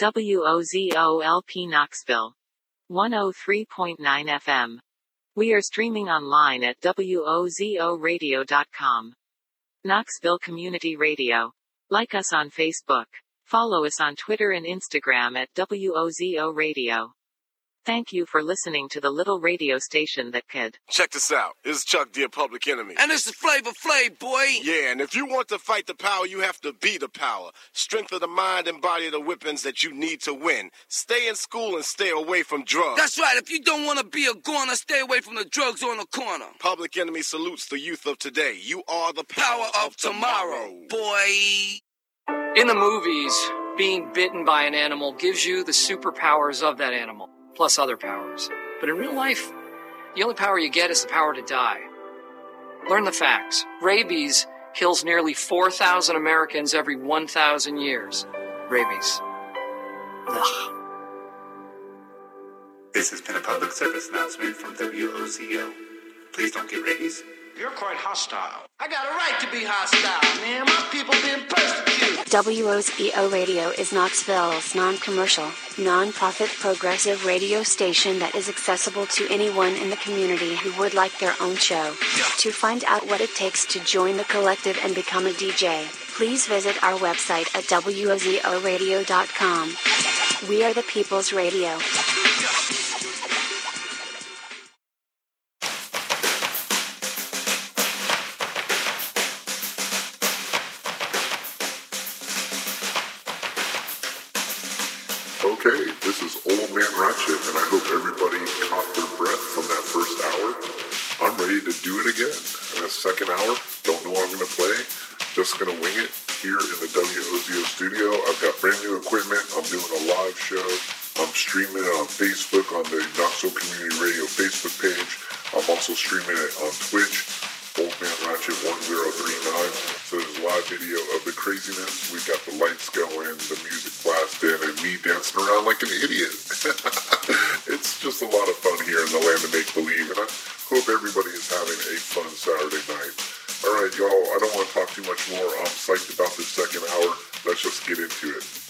WOZOLP Knoxville. 103.9 FM. We are streaming online at WOZORadio.com. Knoxville Community Radio. Like us on Facebook. Follow us on Twitter and Instagram at WOZO Radio. Thank you for listening to the little radio station that could. Check this out. This is Chuck D, Public Enemy. And this is Flavor Flav, boy. Yeah, and if you want to fight the power, you have to be the power. Strength of the mind and body are the weapons that you need to win. Stay in school and stay away from drugs. That's right. If you don't want to be a goner, stay away from the drugs on the corner. Public Enemy salutes the youth of today. You are the Power of tomorrow, boy. In the movies, being bitten by an animal gives you the superpowers of that animal, plus other powers. But in real life, the only power you get is the power to die. Learn the facts. Rabies kills nearly 4,000 Americans every 1,000 years. Rabies. Ugh. This has been a public service announcement from WOCO. Please don't get rabies. You're quite hostile. I got a right to be hostile, man. My people being persecuted. WOZO Radio is Knoxville's non-commercial, non-profit progressive radio station that is accessible to anyone in the community who would like their own show. To find out what it takes to join the collective and become a DJ, please visit our website at WOZORadio.com. We are the People's Radio. Ready to do it again. In the second hour, don't know what I'm going to play, just going to wing it here in the WOZO studio. I've got brand new equipment. I'm doing a live show. I'm streaming it on Facebook on the Knoxville Community Radio Facebook page. I'm also streaming it on Twitch. Old Man Ratchet 1039. So there's a live video of the craziness. We've got the lights going, the music blasting, and me dancing around like an idiot. it's just a lot of fun here in the land of make believe, and I hope everybody is having a fun Saturday night. All right, y'all, I don't want to talk too much more. I'm psyched about this second hour. Let's just get into it.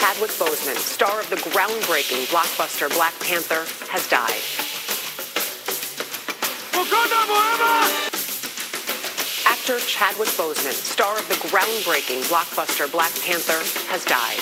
Chadwick Boseman, star of the groundbreaking blockbuster Black Panther, has died. Actor Chadwick Boseman, star of the groundbreaking blockbuster Black Panther, has died.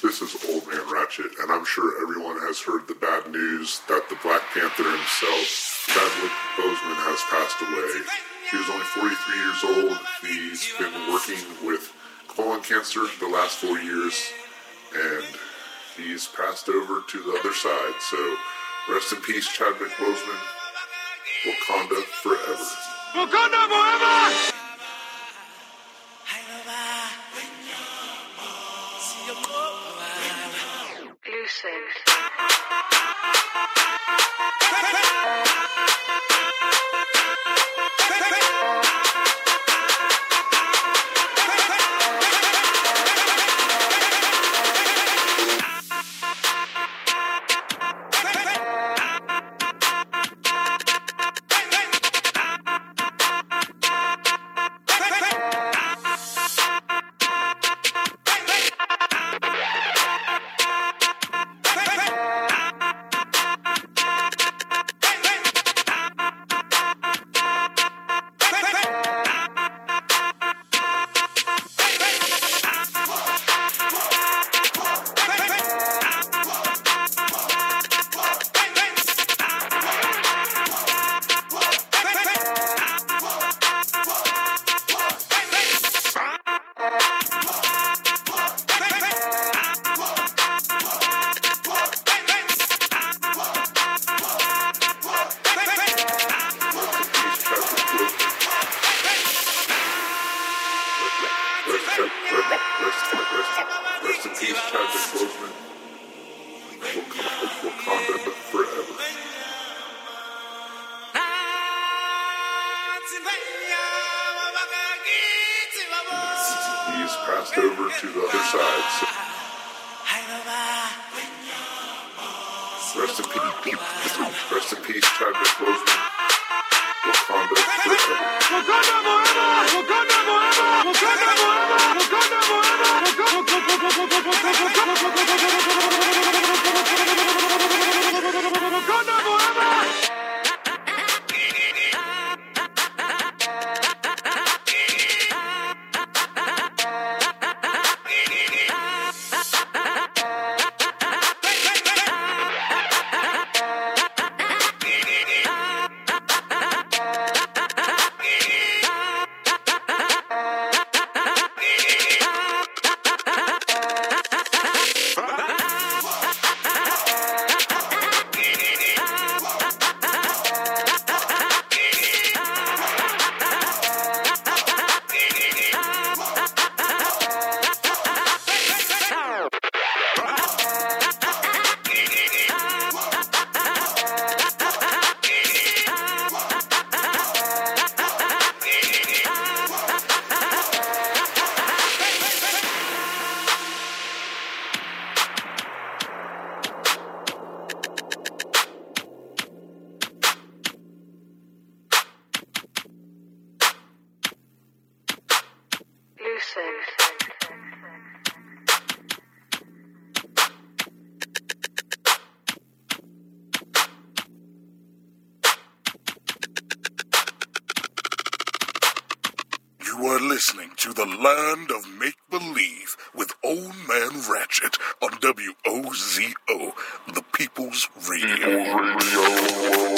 This is Old Man Ratchet, and I'm sure everyone has heard the bad news that the Black Panther himself, Chadwick Boseman, has passed away. He was only 43 years old. He's been working with colon cancer the last four years, and he's passed over to the other side. So, rest in peace, Chadwick Boseman. Wakanda forever. Wakanda forever! Rest, in peace, Chadwick Boseman. Forever. He's passed over to the other side. Rest in peace, rest in peace, Chadwick Boseman. Wakanda forever! You are listening to the Land of Make Believe with Old Man Ratchet on WOZO, the People's Radio.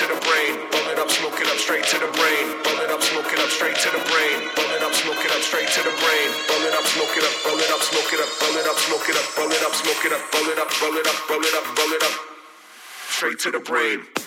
to the brain. Bum it up, smoke it up, straight to the brain. Bum it up, smoke it up, straight to the brain. Bum it up, smoke it up, straight to the brain. Bum it up, smoke it up, roll it up, smoke it up, roll it up, smoke it up, roll it up, smoke it up, roll it up, roll it up, roll it up, roll it up. Straight to the brain.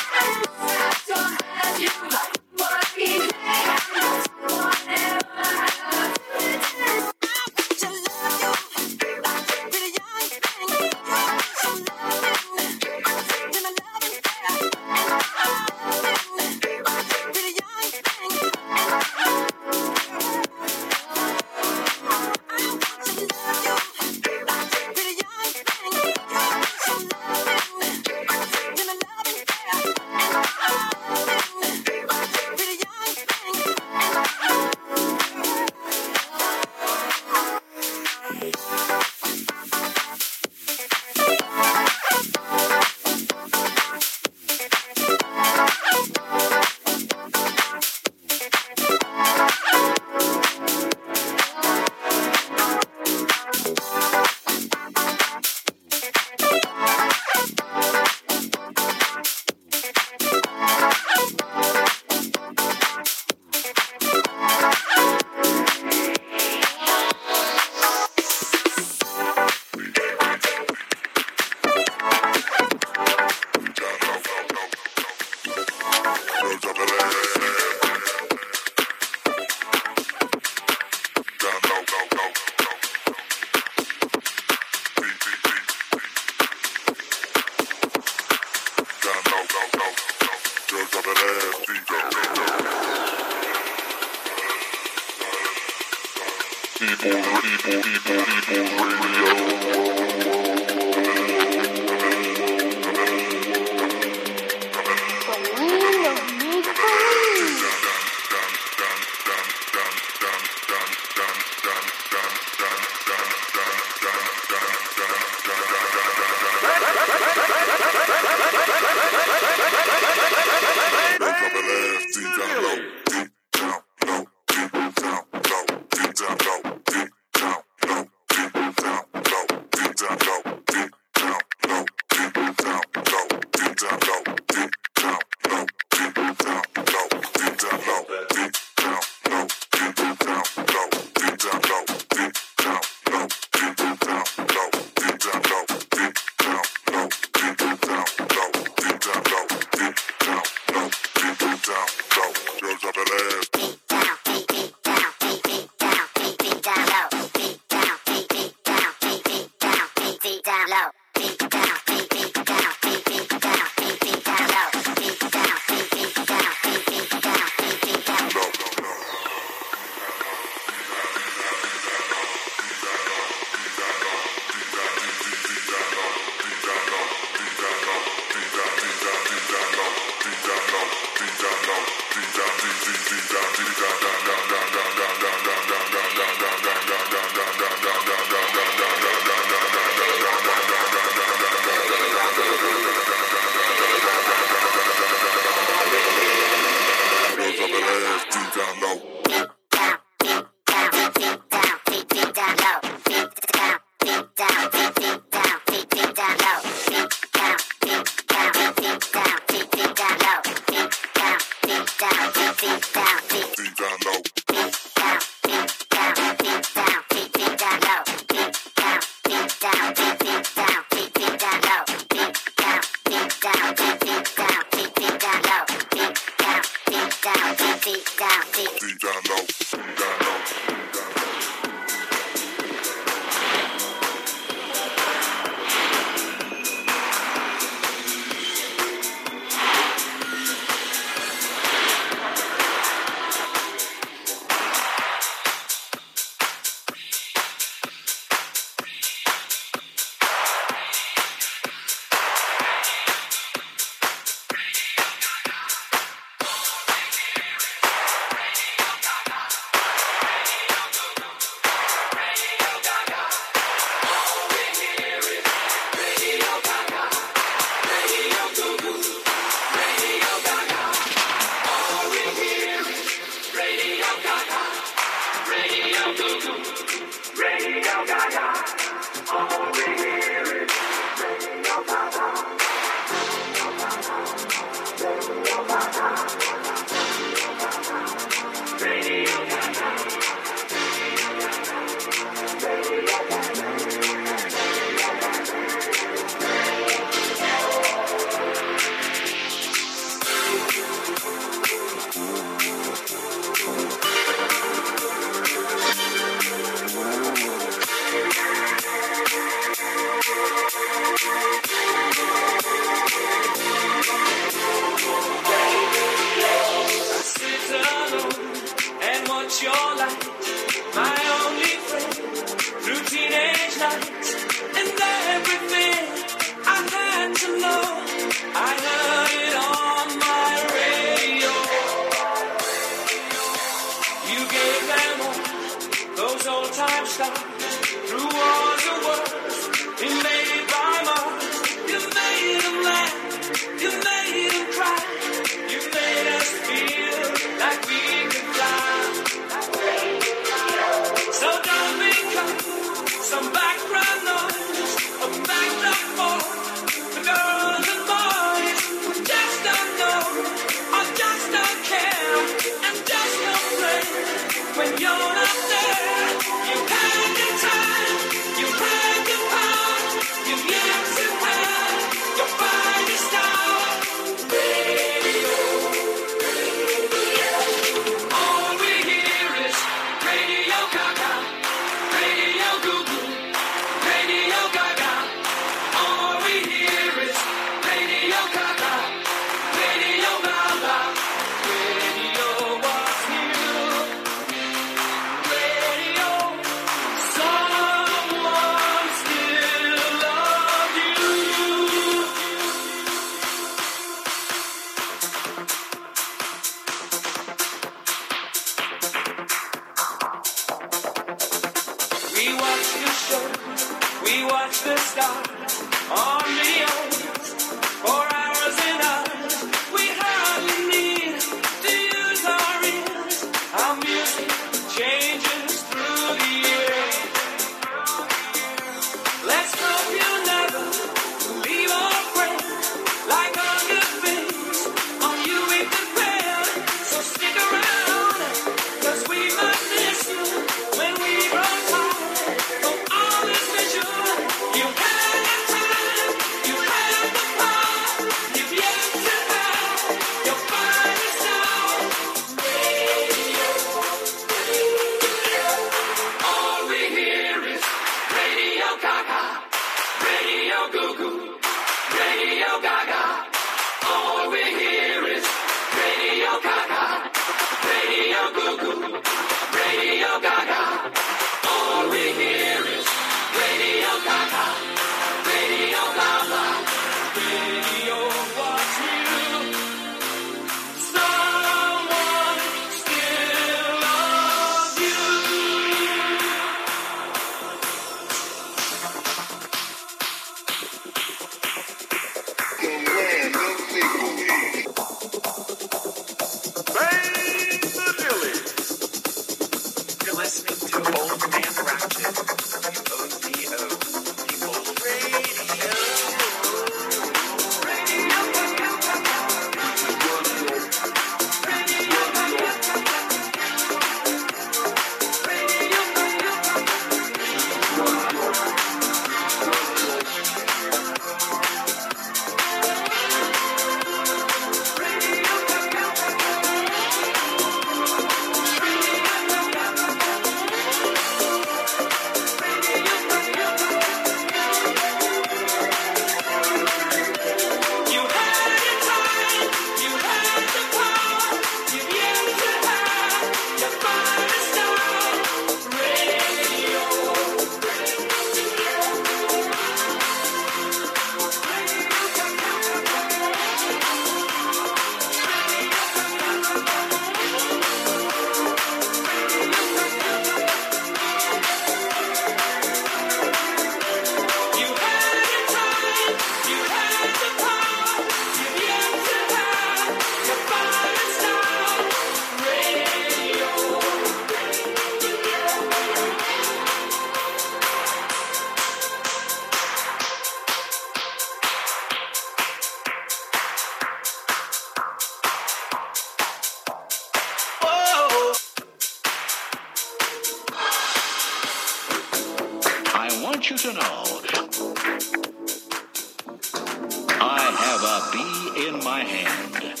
Bee in my hand.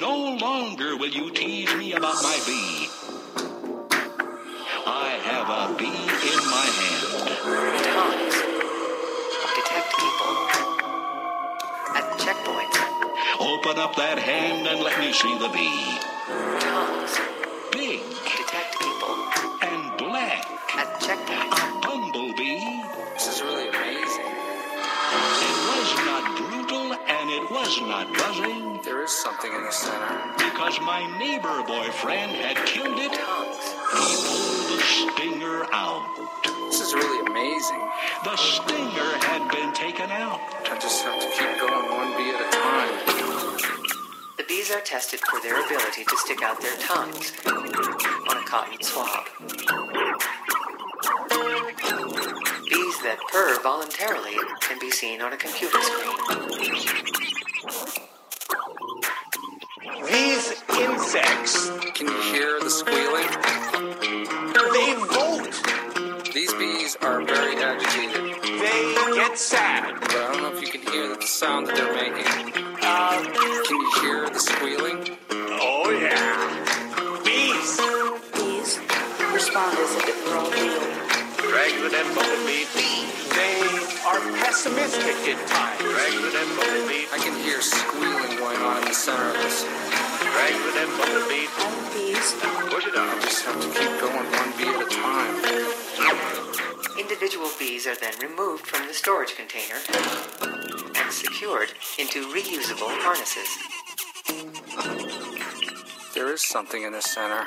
No longer will you tease me about my bee. I have a bee in my hand. Detect people. At checkpoints. Open up that hand and let me see the bee. Was not buzzing There is something in the center. because my neighbor boyfriend had killed it. Tongues. He pulled the stinger out. This is really amazing. The stinger had been taken out. I just have to keep going one bee at a time. The bees are tested for their ability to stick out their tongues on a cotton swab. Bees that purr voluntarily can be seen on a computer screen. Insects, Can you hear the squealing? they vote. These bees are very agitated, They get sad. but I don't know if you can hear the sound that they're making. Uh, Can you hear the squealing? oh yeah. Bees. Bees respond as if it were all real. Drag with them bumblebee. They are pessimistic at times. Drag with them bumblebee. I can hear squealing going on in the center of this. Drag with them bumblebee. All bees Push it I out. just have to keep going one bee at a time. Individual bees are then removed from the storage container and secured into reusable harnesses. There is something in the center.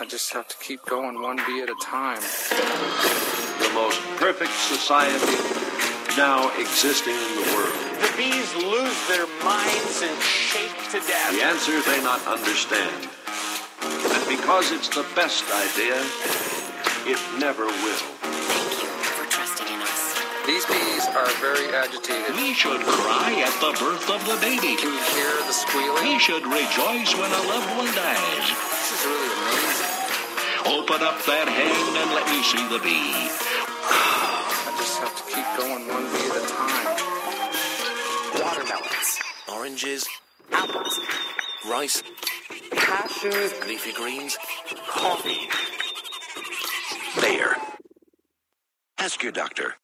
I just have to keep going one bee at a time. the most perfect society now existing in the world. The bees lose their minds and shake to death. The answer they not understand. And because it's the best idea, it never will. thank you for trusting in us. These bees are very agitated. We should cry at the birth of the baby. Can you hear the squealing? We should rejoice when a loved one dies. This is really amazing. Open up that hand and let me see the bee. I just have to keep going one bee at a time. Oranges, apples, rice, cashews, leafy greens, coffee. There. Ask your doctor.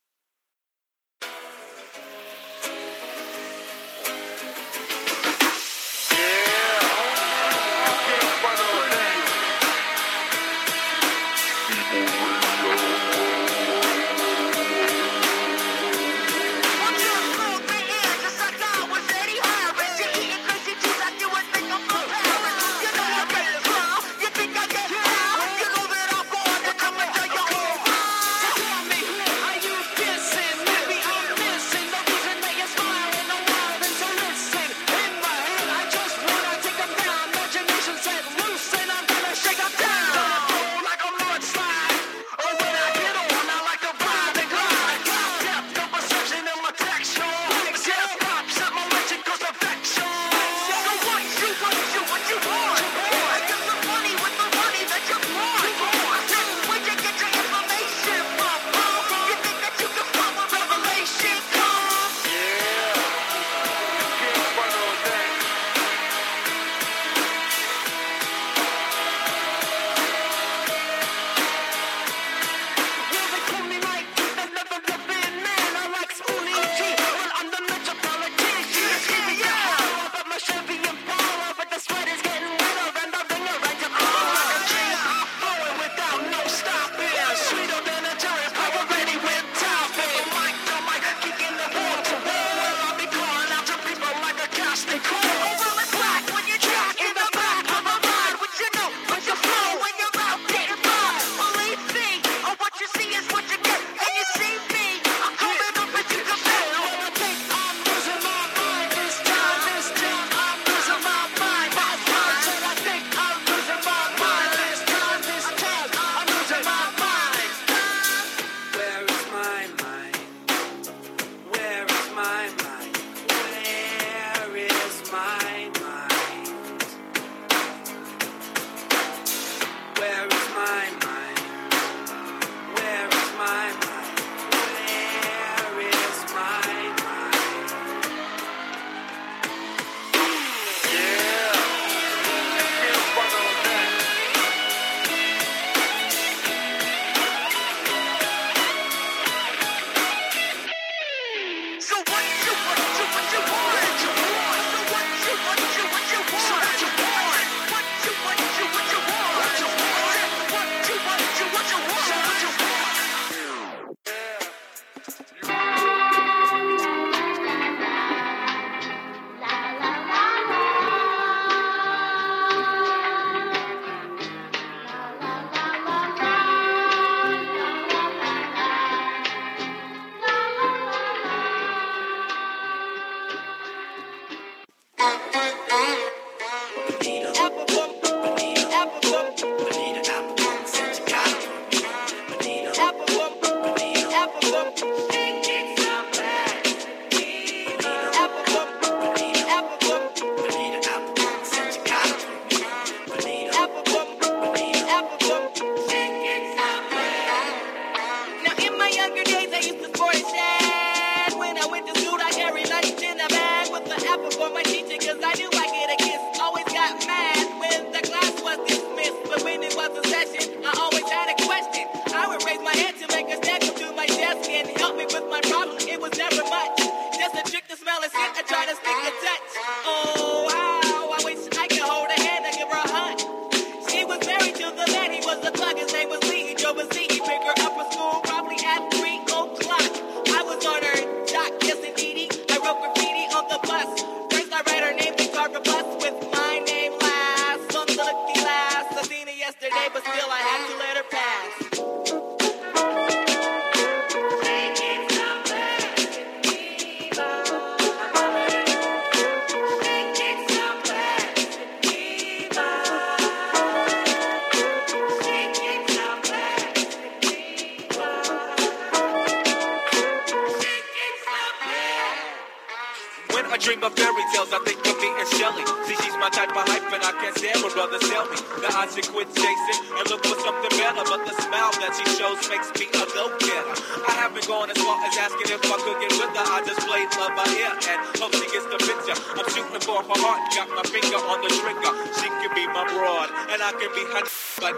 I should quit chasing and look for something better. But the smile that she shows makes me a go-getter. I haven't gone as far as asking if I could get with her. I just played love by ear and hope she gets the picture. I'm shooting for her heart, got my finger on the trigger. She can be my broad, and I can be her. But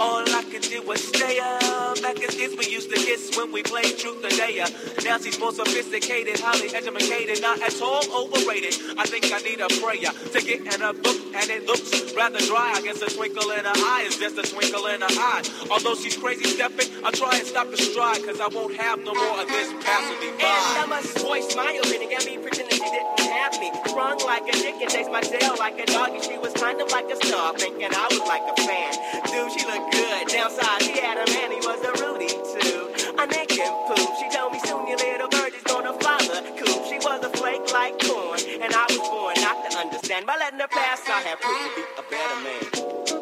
all I can do is stay up. Back as kids, we used to kiss when we played truth or dare. Now she's more sophisticated, highly educated, not at all overrated. I think I need a prayer to get in a book, and it looks rather dry. I guess a twinkle in her eye is just a twinkle in her eye. Although she's crazy stepping, I'll try and stop the stride, cause I won't have no more of this passing me by. And must voice my opinion. Got me pretending she didn't have me. Sprung like a chicken, chased my tail like a dog, and she was kind of like a star, thinking I was like a fan. Dude, she looked good. Downside, she had a man, he was a Rudy too. I make him poop. She told me soon your little bird is gonna the coop. She was a flake like corn, and I was born not to understand. By letting her pass, I have proved to be a better man.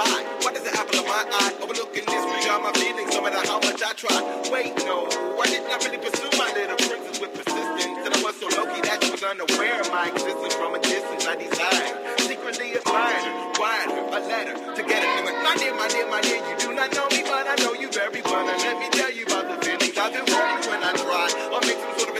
by. What is the apple of my eye? Overlooking this, regard my feelings, no matter how much I try. Wait, no, I did not really pursue my little princess with persistence, and I was so low key that she was unaware of my existence from a distance. I desired, secretly admired wired her, a letter to get her. My dear, my dear, my dear, you do not know me, but I know you very well, and let me tell you about the feelings I've been feeling when I try or make some sort of.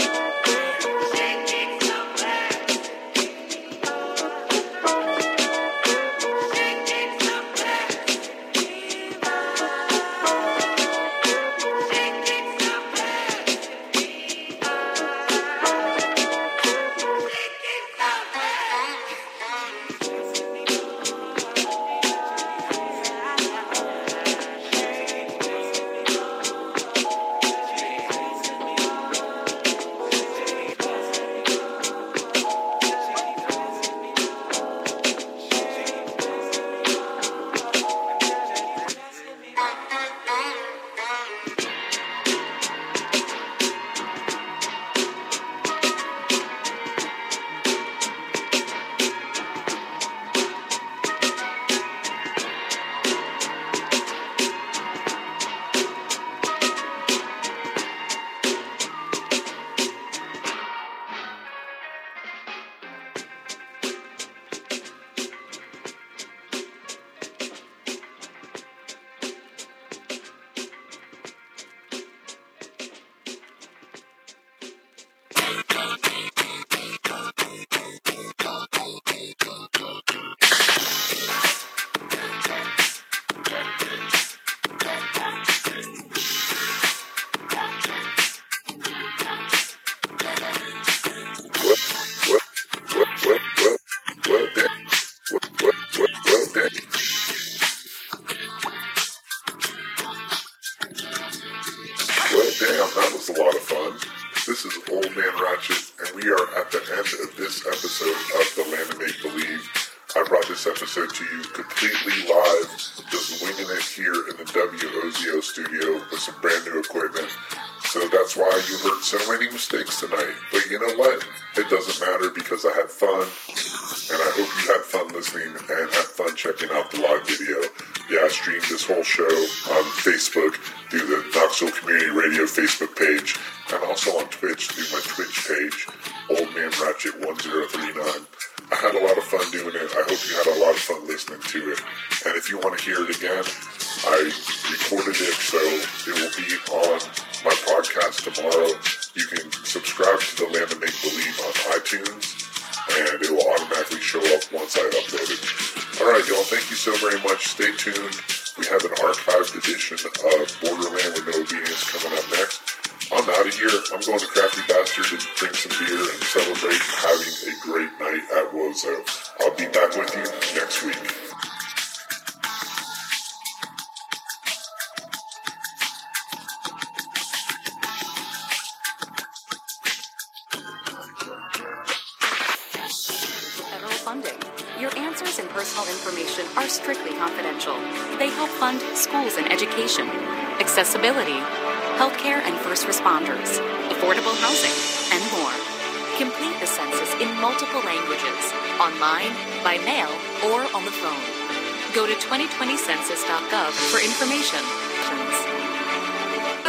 online, by mail, or on the phone. Go to 2020census.gov for information.